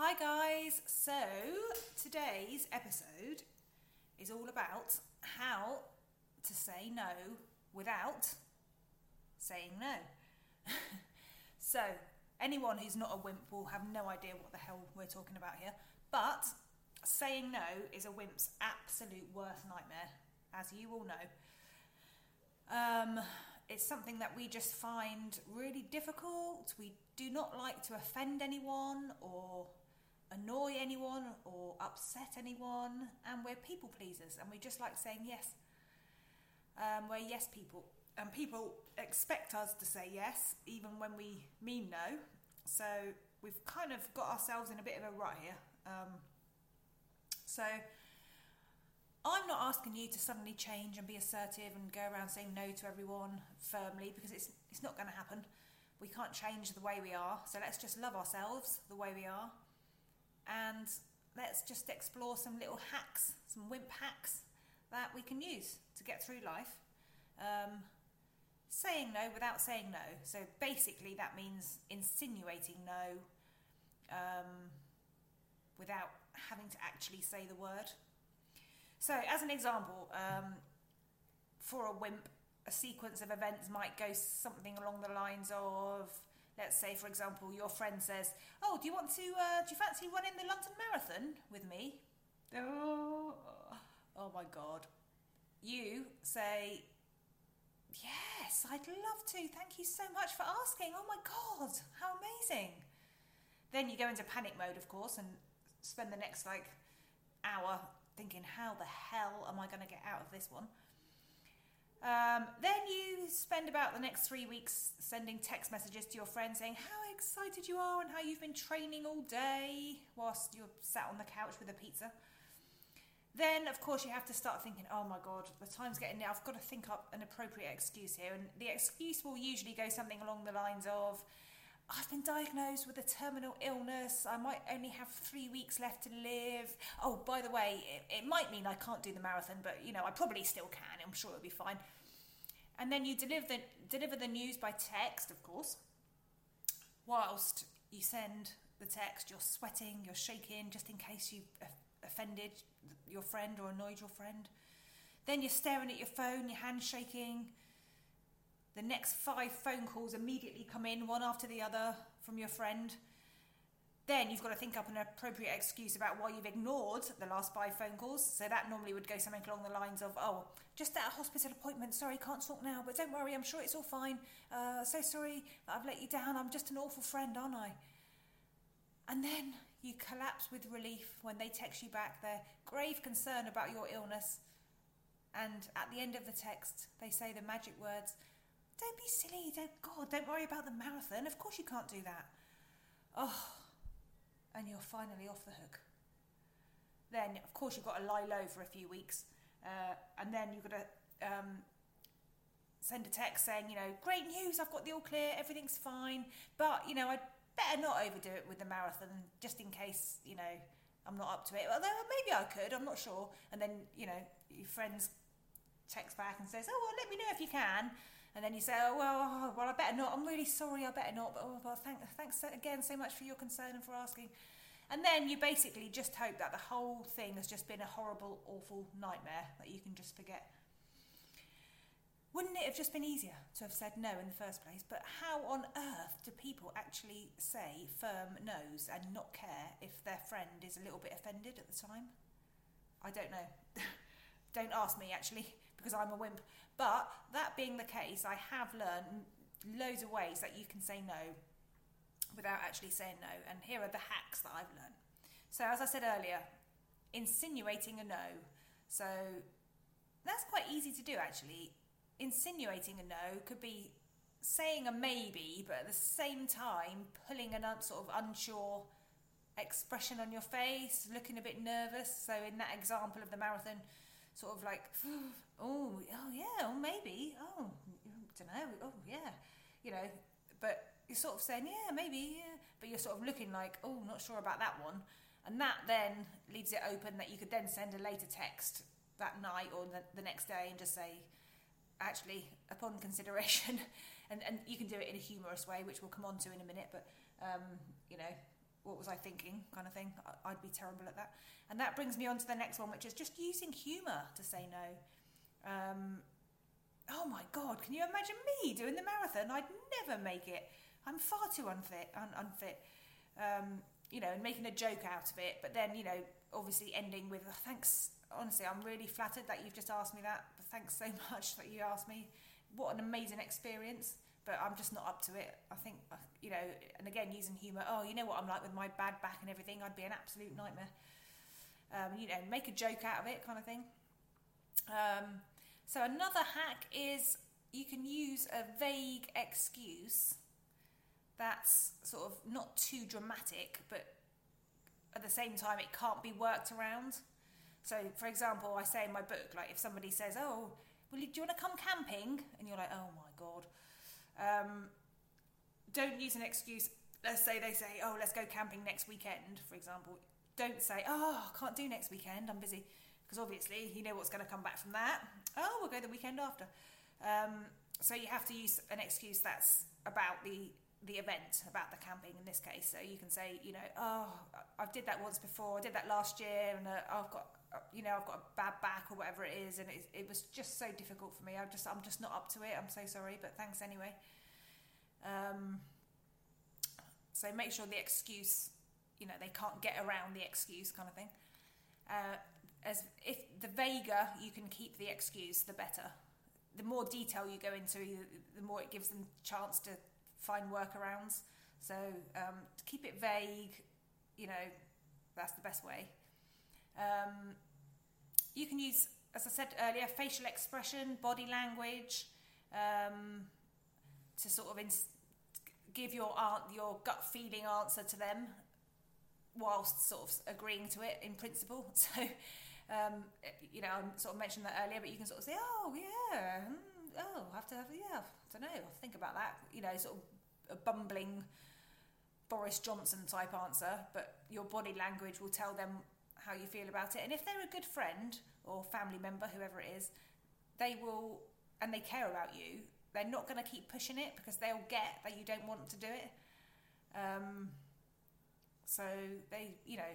Hi, guys. So, today's episode is all about how to say no without saying no. so, anyone who's not a wimp will have no idea what the hell we're talking about here. But saying no is a wimp's absolute worst nightmare, as you all know. Um, it's something that we just find really difficult. We do not like to offend anyone or annoy anyone or upset anyone, and we're people pleasers and we just like saying yes. Um, we're yes people, and people expect us to say yes even when we mean no. So we've kind of got ourselves in a bit of a rut here. Um, so I'm not asking you to suddenly change and be assertive and go around saying no to everyone firmly because it's it's not going to happen. We can't change the way we are. So let's just love ourselves the way we are, and let's just explore some little hacks, some wimp hacks that we can use to get through life. Um, saying no without saying no. So basically, that means insinuating no um, without having to actually say the word. So, as an example, um, for a wimp, a sequence of events might go something along the lines of, let's say, for example, your friend says, "Oh, do you want to? Uh, do you fancy running the London Marathon with me?" Oh, oh my God! You say, "Yes, I'd love to. Thank you so much for asking. Oh my God, how amazing!" Then you go into panic mode, of course, and spend the next like hour thinking, how the hell am I going to get out of this one? Um, then you spend about the next three weeks sending text messages to your friends saying how excited you are and how you've been training all day whilst you're sat on the couch with a pizza. Then, of course, you have to start thinking, oh my God, the time's getting near. I've got to think up an appropriate excuse here. And the excuse will usually go something along the lines of, I've been diagnosed with a terminal illness. I might only have three weeks left to live. Oh, by the way, it, it, might mean I can't do the marathon, but you know, I probably still can. I'm sure it'll be fine. And then you deliver the, deliver the news by text, of course. Whilst you send the text, you're sweating, you're shaking, just in case you've offended your friend or annoyed your friend. Then you're staring at your phone, your hands shaking the next five phone calls immediately come in, one after the other, from your friend. Then you've got to think up an appropriate excuse about why you've ignored the last five phone calls. So that normally would go something along the lines of, oh, just at a hospital appointment, sorry, can't talk now, but don't worry, I'm sure it's all fine. Uh, so sorry that I've let you down, I'm just an awful friend, aren't I? And then you collapse with relief when they text you back their grave concern about your illness. And at the end of the text, they say the magic words, don't be silly. Don't, God, don't worry about the marathon. Of course you can't do that. Oh, and you're finally off the hook. Then, of course, you've got to lie low for a few weeks. Uh, and then you've got to um, send a text saying, you know, great news, I've got the all clear, everything's fine. But, you know, I'd better not overdo it with the marathon just in case, you know, I'm not up to it. Although maybe I could, I'm not sure. And then, you know, your friends text back and says, oh, well, let me know if you can and then you say, oh, well, oh, well, I better not. I'm really sorry, I better not. But oh, well, thank, thanks again so much for your concern and for asking. And then you basically just hope that the whole thing has just been a horrible, awful nightmare that you can just forget. Wouldn't it have just been easier to have said no in the first place? But how on earth do people actually say firm no's and not care if their friend is a little bit offended at the time? I don't know. don't ask me actually because I'm a wimp. But that being the case, I have learned loads of ways that you can say no without actually saying no. And here are the hacks that I've learned. So, as I said earlier, insinuating a no. So, that's quite easy to do actually. Insinuating a no could be saying a maybe, but at the same time, pulling an sort of unsure expression on your face, looking a bit nervous. So, in that example of the marathon, sort of like, oh, oh yeah, oh maybe, oh, don't know, oh yeah, you know, but you're sort of saying, yeah, maybe, yeah, but you're sort of looking like, oh, not sure about that one. And that then leaves it open that you could then send a later text that night or the, the next day and just say, actually, upon consideration, and, and you can do it in a humorous way, which we'll come on to in a minute, but, um, you know, what was I thinking, kind of thing. I'd be terrible at that. And that brings me on to the next one, which is just using humour to say no. Um, oh my God, can you imagine me doing the marathon? I'd never make it. I'm far too unfit. Un- unfit. Um, you know, and making a joke out of it, but then, you know, obviously ending with, oh, thanks, honestly, I'm really flattered that you've just asked me that. Thanks so much that you asked me. What an amazing experience but I'm just not up to it. I think, uh, you know, and again, using humour, oh, you know what I'm like with my bad back and everything, I'd be an absolute nightmare. Um, you know, make a joke out of it, kind of thing. Um, so, another hack is you can use a vague excuse that's sort of not too dramatic, but at the same time, it can't be worked around. So, for example, I say in my book, like if somebody says, "Oh, well, do you want to come camping?" and you're like, "Oh my god," Um, don't use an excuse. Let's say they say, "Oh, let's go camping next weekend," for example. Don't say, "Oh, I can't do next weekend. I'm busy," because obviously you know what's going to come back from that. Oh, we'll go the weekend after. Um, so you have to use an excuse that's about the the event, about the camping in this case. So you can say, you know, "Oh, I've did that once before. I did that last year, and uh, I've got." You know, I've got a bad back or whatever it is, and it, it was just so difficult for me. I just, I'm just not up to it. I'm so sorry, but thanks anyway. Um, so make sure the excuse, you know, they can't get around the excuse kind of thing. Uh, as if the vaguer you can keep the excuse, the better. The more detail you go into, the more it gives them chance to find workarounds. So um, to keep it vague, you know, that's the best way. Um, you can use, as I said earlier, facial expression, body language. Um, to sort of ins- give your your gut feeling answer to them whilst sort of agreeing to it in principle. So, um, you know, I sort of mentioned that earlier, but you can sort of say, oh, yeah, mm, oh, I have to have, yeah, I don't know, I'll think about that. You know, sort of a bumbling Boris Johnson type answer, but your body language will tell them how you feel about it. And if they're a good friend or family member, whoever it is, they will, and they care about you, they're not going to keep pushing it because they'll get that you don't want to do it. Um, so they, you know,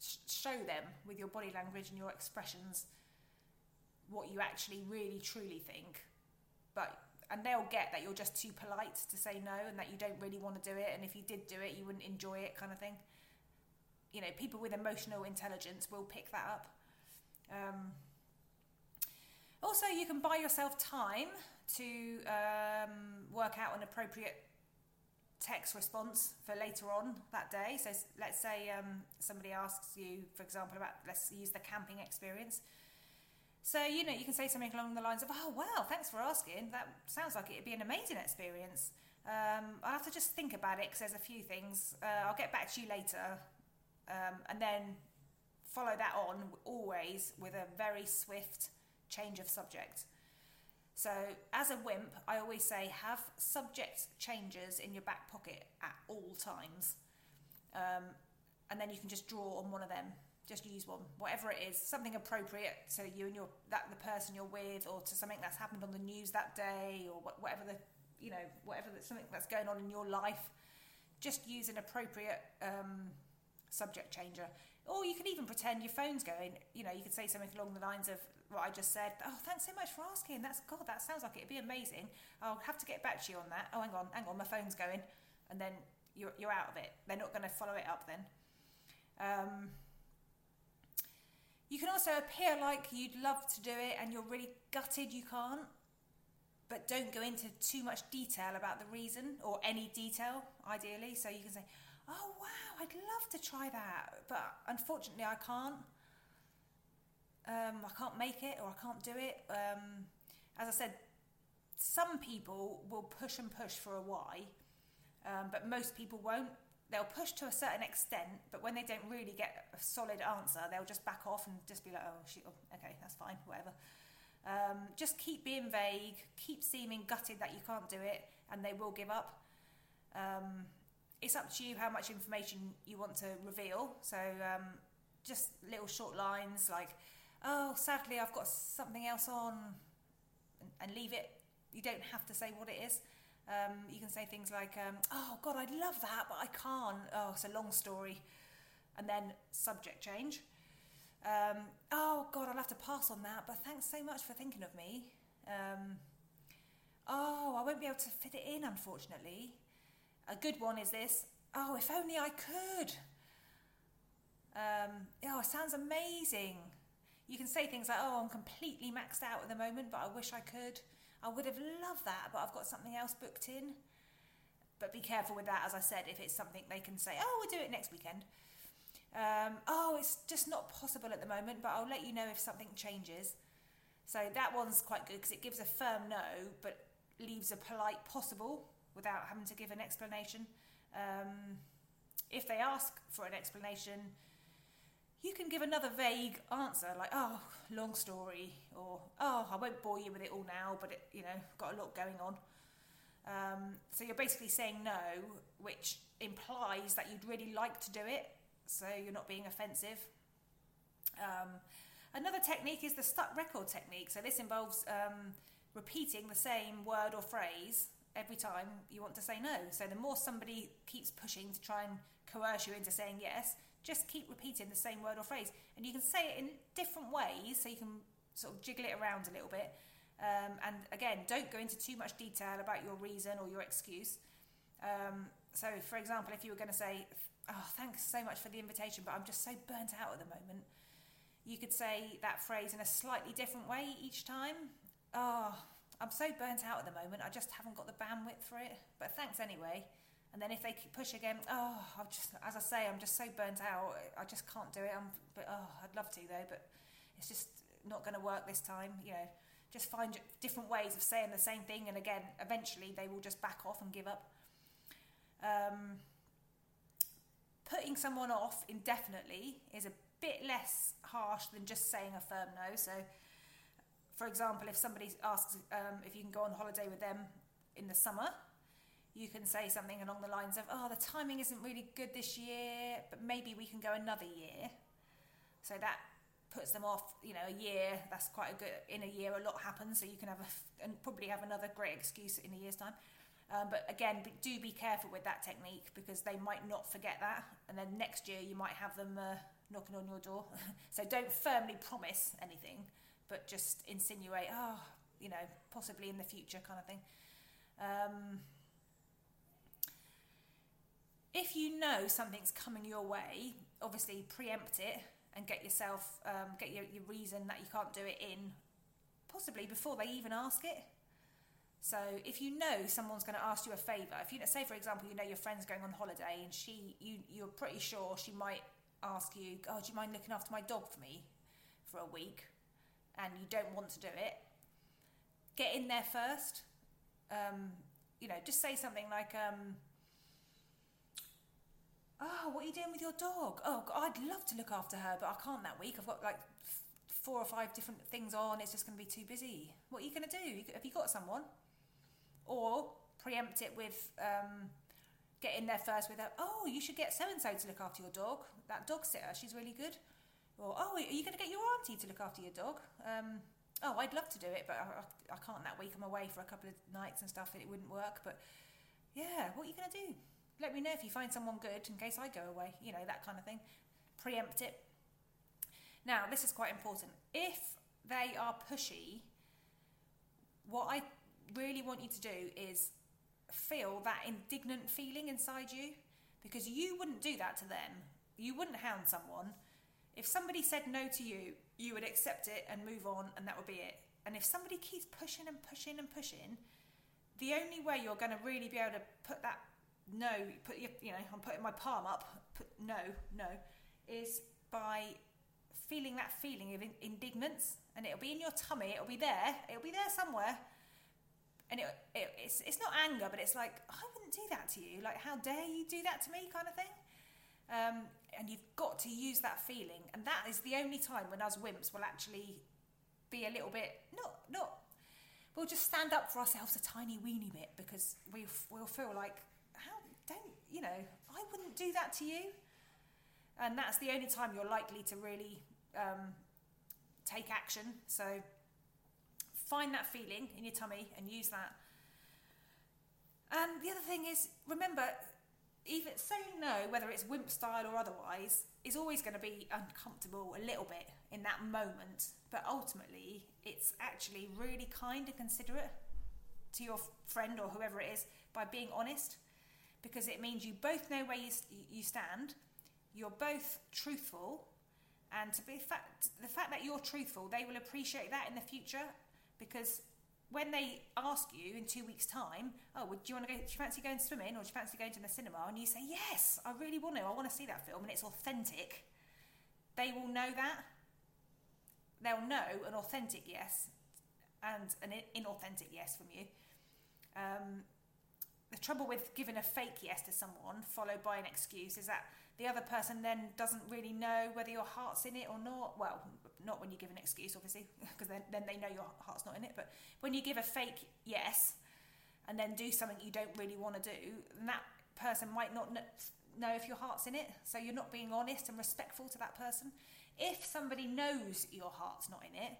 sh- show them with your body language and your expressions what you actually really truly think. But and they'll get that you're just too polite to say no and that you don't really want to do it and if you did do it you wouldn't enjoy it kind of thing you know people with emotional intelligence will pick that up um, also you can buy yourself time to um, work out an appropriate text response for later on that day. So let's say um, somebody asks you, for example, about let's use the camping experience. So you know you can say something along the lines of, "Oh wow, thanks for asking. That sounds like it'd be an amazing experience. Um, I'll have to just think about it because there's a few things. Uh, I'll get back to you later, um, and then follow that on always with a very swift change of subject. So, as a wimp, I always say have subject changes in your back pocket at all times. Um, and then you can just draw on one of them. Just use one, whatever it is, something appropriate to you and your that the person you're with, or to something that's happened on the news that day, or whatever the you know whatever the, something that's going on in your life. Just use an appropriate um, subject changer, or you can even pretend your phone's going. You know, you could say something along the lines of what I just said. Oh, thanks so much for asking. That's God, that sounds like it'd be amazing. I'll have to get back to you on that. Oh, hang on, hang on, my phone's going, and then you're you're out of it. They're not going to follow it up then. Um, you can also appear like you'd love to do it and you're really gutted you can't, but don't go into too much detail about the reason or any detail, ideally. So you can say, Oh, wow, I'd love to try that, but unfortunately I can't um, I can't make it or I can't do it. Um, as I said, some people will push and push for a why, um, but most people won't. They'll push to a certain extent, but when they don't really get a solid answer, they'll just back off and just be like, oh, shit, oh, okay, that's fine, whatever. Um, just keep being vague, keep seeming gutted that you can't do it, and they will give up. Um, it's up to you how much information you want to reveal. So, um, just little short lines like, oh, sadly, I've got something else on, and, and leave it. You don't have to say what it is. Um, you can say things like, um, "Oh God, I'd love that, but I can't." Oh, it's a long story, and then subject change. Um, oh God, I'll have to pass on that, but thanks so much for thinking of me. Um, oh, I won't be able to fit it in, unfortunately. A good one is this. Oh, if only I could. Um, oh, sounds amazing. You can say things like, oh, I'm completely maxed out at the moment, but I wish I could. I would have loved that, but I've got something else booked in. But be careful with that, as I said, if it's something they can say, oh, we'll do it next weekend. Um, oh, it's just not possible at the moment, but I'll let you know if something changes. So that one's quite good because it gives a firm no, but leaves a polite possible without having to give an explanation. Um, if they ask for an explanation, you can give another vague answer like, oh, long story, or oh, I won't bore you with it all now, but it, you know, got a lot going on. Um, so you're basically saying no, which implies that you'd really like to do it, so you're not being offensive. Um, another technique is the stuck record technique. So this involves um, repeating the same word or phrase every time you want to say no. So the more somebody keeps pushing to try and coerce you into saying yes, just keep repeating the same word or phrase. And you can say it in different ways, so you can sort of jiggle it around a little bit. Um, and again, don't go into too much detail about your reason or your excuse. Um, so, for example, if you were going to say, Oh, thanks so much for the invitation, but I'm just so burnt out at the moment, you could say that phrase in a slightly different way each time. Oh, I'm so burnt out at the moment, I just haven't got the bandwidth for it, but thanks anyway. And then if they push again, oh, I'm just, as I say, I'm just so burnt out. I just can't do it. I'm, but oh, I'd love to though, but it's just not going to work this time. You know, just find different ways of saying the same thing, and again, eventually they will just back off and give up. Um, putting someone off indefinitely is a bit less harsh than just saying a firm no. So, for example, if somebody asks um, if you can go on holiday with them in the summer, you can say something along the lines of, oh, the timing isn't really good this year, but maybe we can go another year. So that puts them off, you know, a year. That's quite a good, in a year, a lot happens. So you can have a, and probably have another great excuse in a year's time. Um, but again, do be careful with that technique because they might not forget that. And then next year you might have them uh, knocking on your door. so don't firmly promise anything, but just insinuate, oh, you know, possibly in the future kind of thing. Um, if you know something's coming your way, obviously preempt it and get yourself, um, get your, your reason that you can't do it in, possibly before they even ask it. So if you know someone's going to ask you a favour, if you say for example you know your friend's going on holiday and she you you're pretty sure she might ask you, oh do you mind looking after my dog for me for a week, and you don't want to do it, get in there first. Um, you know, just say something like. Um, oh, what are you doing with your dog? Oh, I'd love to look after her, but I can't that week. I've got like four or five different things on. It's just going to be too busy. What are you going to do? Have you got someone? Or preempt it with um, get in there first with a, oh, you should get so and so to look after your dog. That dog sitter, she's really good. Or, oh, are you going to get your auntie to look after your dog? Um, oh, I'd love to do it, but I, I can't that week. I'm away for a couple of nights and stuff. and It wouldn't work. But yeah, what are you going to do? let me know if you find someone good in case I go away, you know, that kind of thing. Preempt it. Now, this is quite important. If they are pushy, what I really want you to do is feel that indignant feeling inside you because you wouldn't do that to them. You wouldn't hound someone. If somebody said no to you, you would accept it and move on, and that would be it. And if somebody keeps pushing and pushing and pushing, the only way you're going to really be able to put that no, put your, you know, I'm putting my palm up, put, no, no, is by feeling that feeling of indignance, and it'll be in your tummy, it'll be there, it'll be there somewhere, and it, it, it's, it's not anger, but it's like, I wouldn't do that to you, like, how dare you do that to me, kind of thing. Um, and you've got to use that feeling, and that is the only time when us wimps will actually be a little bit, not, not, we'll just stand up for ourselves a tiny weeny bit because we, we'll feel like how don't, you know, I wouldn't do that to you. And that's the only time you're likely to really um, take action. So find that feeling in your tummy and use that. And the other thing is, remember, even saying no, whether it's wimp style or otherwise, is always going to be uncomfortable a little bit in that moment. But ultimately, it's actually really kind and considerate to your friend or whoever it is by being honest, because it means you both know where you, you stand, you're both truthful, and to be fact, the fact that you're truthful, they will appreciate that in the future because when they ask you in two weeks' time, oh, well, do you want to go? Do you fancy going swimming, or do you fancy going to the cinema? And you say, yes, I really want to. I want to see that film, and it's authentic. They will know that. They'll know an authentic yes, and an inauthentic yes from you. Um, the trouble with giving a fake yes to someone followed by an excuse is that the other person then doesn't really know whether your heart's in it or not. Well, not when you give an excuse, obviously, because then, then they know your heart's not in it. But when you give a fake yes and then do something you don't really want to do, that person might not know if your heart's in it. So you're not being honest and respectful to that person. If somebody knows your heart's not in it,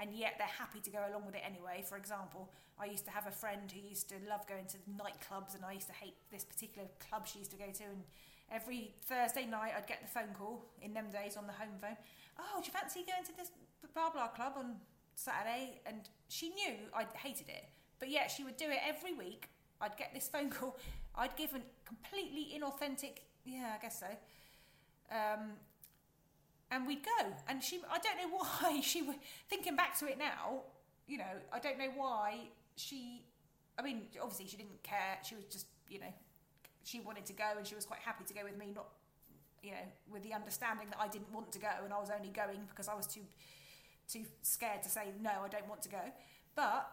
and yet they're happy to go along with it anyway. For example, I used to have a friend who used to love going to nightclubs, and I used to hate this particular club she used to go to, and every Thursday night I'd get the phone call in them days on the home phone. Oh, do you fancy going to this blah blah club on Saturday? And she knew I hated it, but yet she would do it every week. I'd get this phone call. I'd give a completely inauthentic, yeah, I guess so. Um, and we'd go, and she, I don't know why she was thinking back to it now. You know, I don't know why she. I mean, obviously she didn't care. She was just, you know, she wanted to go and she was quite happy to go with me, not, you know, with the understanding that I didn't want to go and I was only going because I was too, too scared to say no, I don't want to go. But,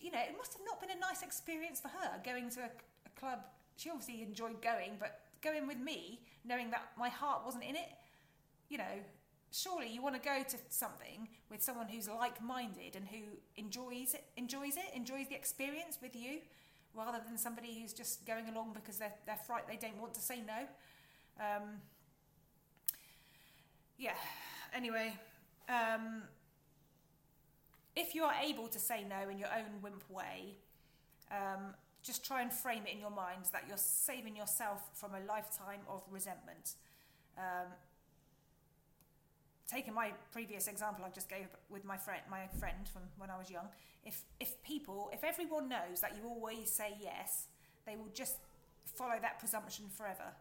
you know, it must have not been a nice experience for her going to a, a club. She obviously enjoyed going, but going with me, knowing that my heart wasn't in it, you know, surely you want to go to something with someone who's like-minded and who enjoys it, enjoys it, enjoys the experience with you rather than somebody who's just going along because they're, they're fright they don't want to say no. Um, yeah, anyway, um, if you are able to say no in your own wimp way, um, just try and frame it in your mind that you're saving yourself from a lifetime of resentment. Um, taking my previous example I just gave with my friend, my friend from when I was young, if if people, if everyone knows that you always say yes, they will just follow that presumption forever.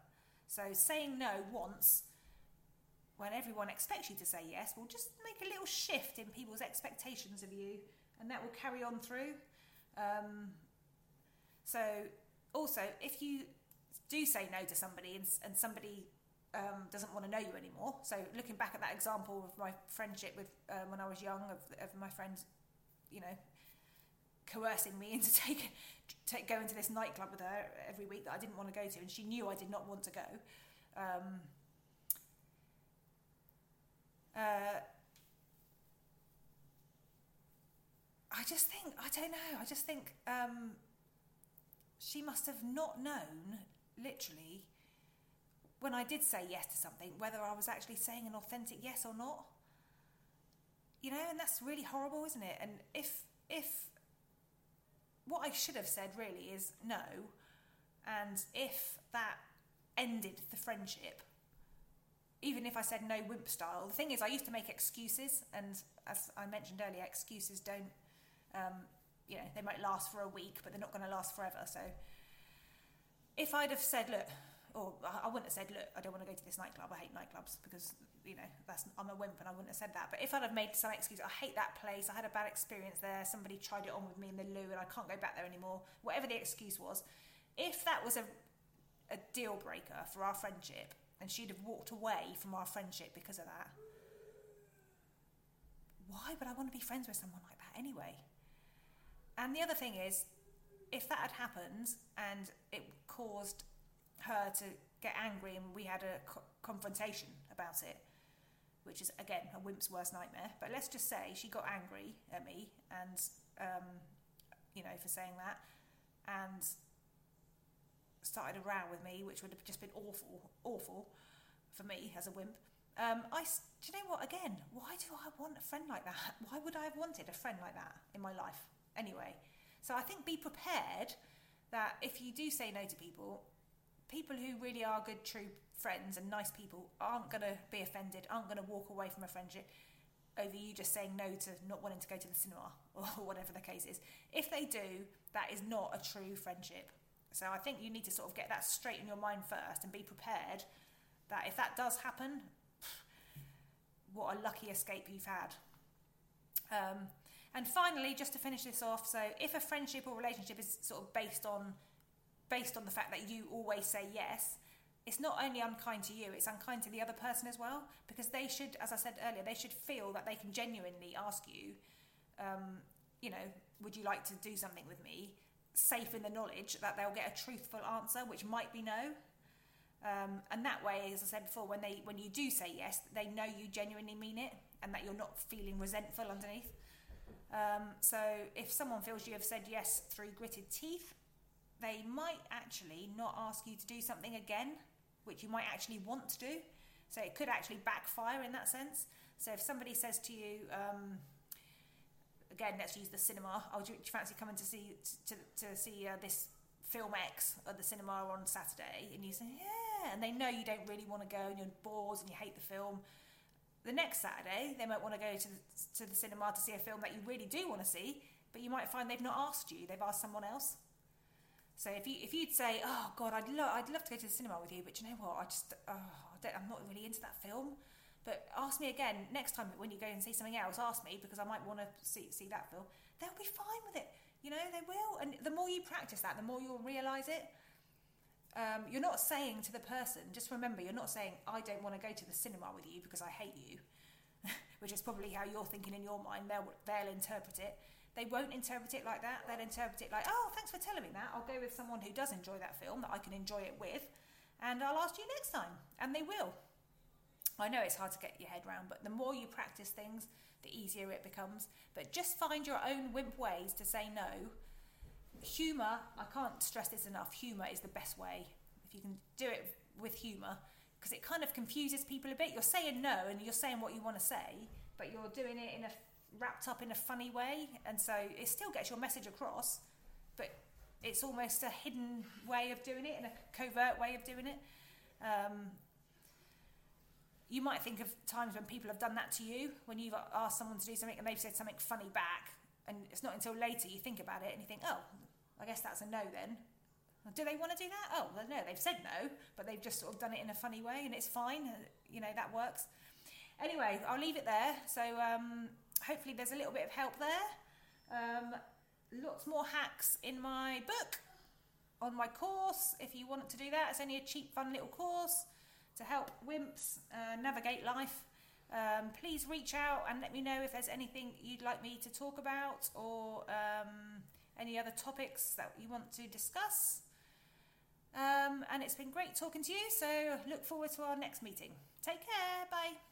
So saying no once, when everyone expects you to say yes, will just make a little shift in people's expectations of you, and that will carry on through. Um, so also, if you do say no to somebody and, and somebody um, doesn't want to know you anymore. So looking back at that example of my friendship with um, when I was young, of, of my friends, you know, coercing me into taking take, going to this nightclub with her every week that I didn't want to go to, and she knew I did not want to go. Um, uh, I just think I don't know. I just think um, she must have not known, literally, when I did say yes to something, whether I was actually saying an authentic yes or not. You know, and that's really horrible, isn't it? And if if what I should have said really is no, and if that ended the friendship, even if I said no wimp style, the thing is I used to make excuses, and as I mentioned earlier, excuses don't, um, you know, they might last for a week, but they're not going to last forever. So if I'd have said, look, or I wouldn't have said, look, I don't want to go to this nightclub. I hate nightclubs because you know that's I'm a wimp and I wouldn't have said that. But if I'd have made some excuse, I hate that place. I had a bad experience there. Somebody tried it on with me in the loo and I can't go back there anymore. Whatever the excuse was, if that was a a deal breaker for our friendship and she'd have walked away from our friendship because of that, why would I want to be friends with someone like that anyway? And the other thing is, if that had happened and it caused her to get angry and we had a co- confrontation about it, which is again a wimp's worst nightmare. But let's just say she got angry at me and, um, you know, for saying that and started a row with me, which would have just been awful, awful for me as a wimp. Um, I, do you know what? Again, why do I want a friend like that? Why would I have wanted a friend like that in my life? Anyway, so I think be prepared that if you do say no to people, people who really are good, true friends and nice people aren't going to be offended, aren't going to walk away from a friendship over you just saying no to not wanting to go to the cinema or whatever the case is. If they do, that is not a true friendship. So I think you need to sort of get that straight in your mind first and be prepared that if that does happen, what a lucky escape you've had. Um, and finally, just to finish this off, so if a friendship or relationship is sort of based on based on the fact that you always say yes, it's not only unkind to you, it's unkind to the other person as well. Because they should, as I said earlier, they should feel that they can genuinely ask you, um, you know, would you like to do something with me? Safe in the knowledge that they'll get a truthful answer, which might be no. Um, and that way, as I said before, when they when you do say yes, they know you genuinely mean it, and that you're not feeling resentful underneath. Um, so if someone feels you have said yes through gritted teeth, they might actually not ask you to do something again, which you might actually want to do. So it could actually backfire in that sense. So if somebody says to you, um, again, let's use the cinema. Oh, do you, fancy coming to see to, to see uh, this film X at the cinema on Saturday? And you say, yeah, and they know you don't really want to go, and you're bored and you hate the film. The next Saturday, they might want to go to the, to the cinema to see a film that you really do want to see, but you might find they've not asked you; they've asked someone else. So if you if you'd say, "Oh God, I'd love I'd love to go to the cinema with you," but you know what? I just oh, I am not really into that film. But ask me again next time when you go and see something else. Ask me because I might want to see see that film. They'll be fine with it. You know they will. And the more you practice that, the more you'll realise it. Um, you're not saying to the person. Just remember, you're not saying, "I don't want to go to the cinema with you because I hate you," which is probably how you're thinking in your mind. They'll they'll interpret it they won't interpret it like that. They'll interpret it like, oh, thanks for telling me that. I'll go with someone who does enjoy that film that I can enjoy it with, and I'll ask you next time. And they will. I know it's hard to get your head around, but the more you practice things, the easier it becomes. But just find your own wimp ways to say no. Humour, I can't stress this enough, humour is the best way. If you can do it with humour, because it kind of confuses people a bit. You're saying no and you're saying what you want to say, but you're doing it in a wrapped up in a funny way, and so it still gets your message across, but it's almost a hidden way of doing it and a covert way of doing it. Um, you might think of times when people have done that to you, when you've asked someone to do something and they've said something funny back, and it's not until later you think about it and you think, oh, I guess that's a no then. Do they want to do that? Oh, well, no, they've said no, but they've just sort of done it in a funny way and it's fine. You know, that works. Anyway, I'll leave it there. So, um, hopefully there's a little bit of help there. Um, lots more hacks in my book on my course if you want to do that. It's only a cheap, fun little course to help wimps uh, navigate life. Um, please reach out and let me know if there's anything you'd like me to talk about or um, any other topics that you want to discuss. Um, and it's been great talking to you, so look forward to our next meeting. Take care, bye.